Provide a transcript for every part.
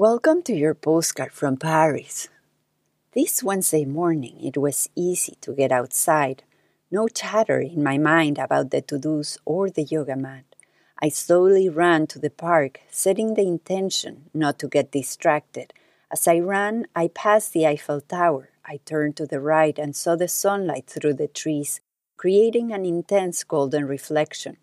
Welcome to your postcard from Paris. This Wednesday morning, it was easy to get outside. No chatter in my mind about the to dos or the yoga mat. I slowly ran to the park, setting the intention not to get distracted. As I ran, I passed the Eiffel Tower. I turned to the right and saw the sunlight through the trees, creating an intense golden reflection.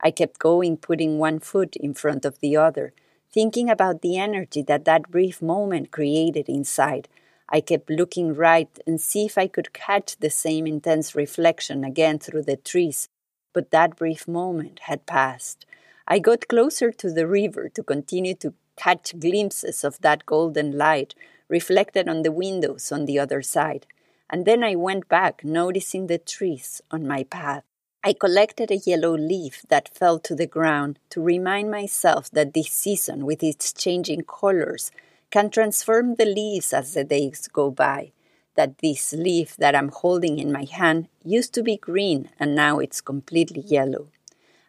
I kept going, putting one foot in front of the other thinking about the energy that that brief moment created inside. I kept looking right and see if I could catch the same intense reflection again through the trees, but that brief moment had passed. I got closer to the river to continue to catch glimpses of that golden light reflected on the windows on the other side. And then I went back, noticing the trees on my path. I collected a yellow leaf that fell to the ground to remind myself that this season, with its changing colors, can transform the leaves as the days go by. That this leaf that I'm holding in my hand used to be green and now it's completely yellow.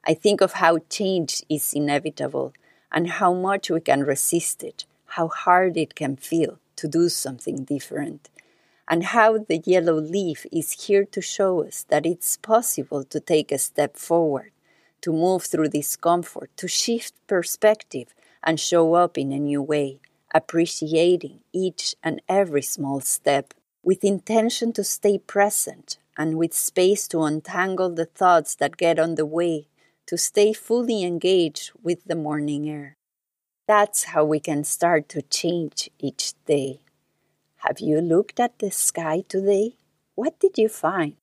I think of how change is inevitable and how much we can resist it, how hard it can feel to do something different and how the yellow leaf is here to show us that it's possible to take a step forward, to move through discomfort, to shift perspective and show up in a new way, appreciating each and every small step with intention to stay present and with space to untangle the thoughts that get on the way, to stay fully engaged with the morning air. That's how we can start to change each day. Have you looked at the sky today? What did you find?